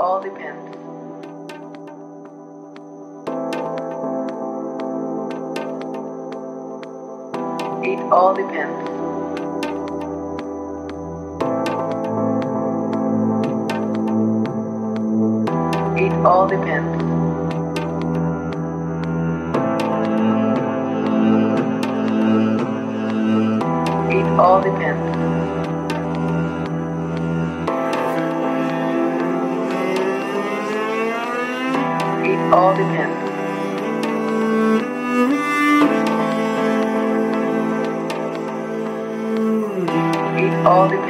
all depends. It all depends. It all depends. It all depends. all depends. It all depends.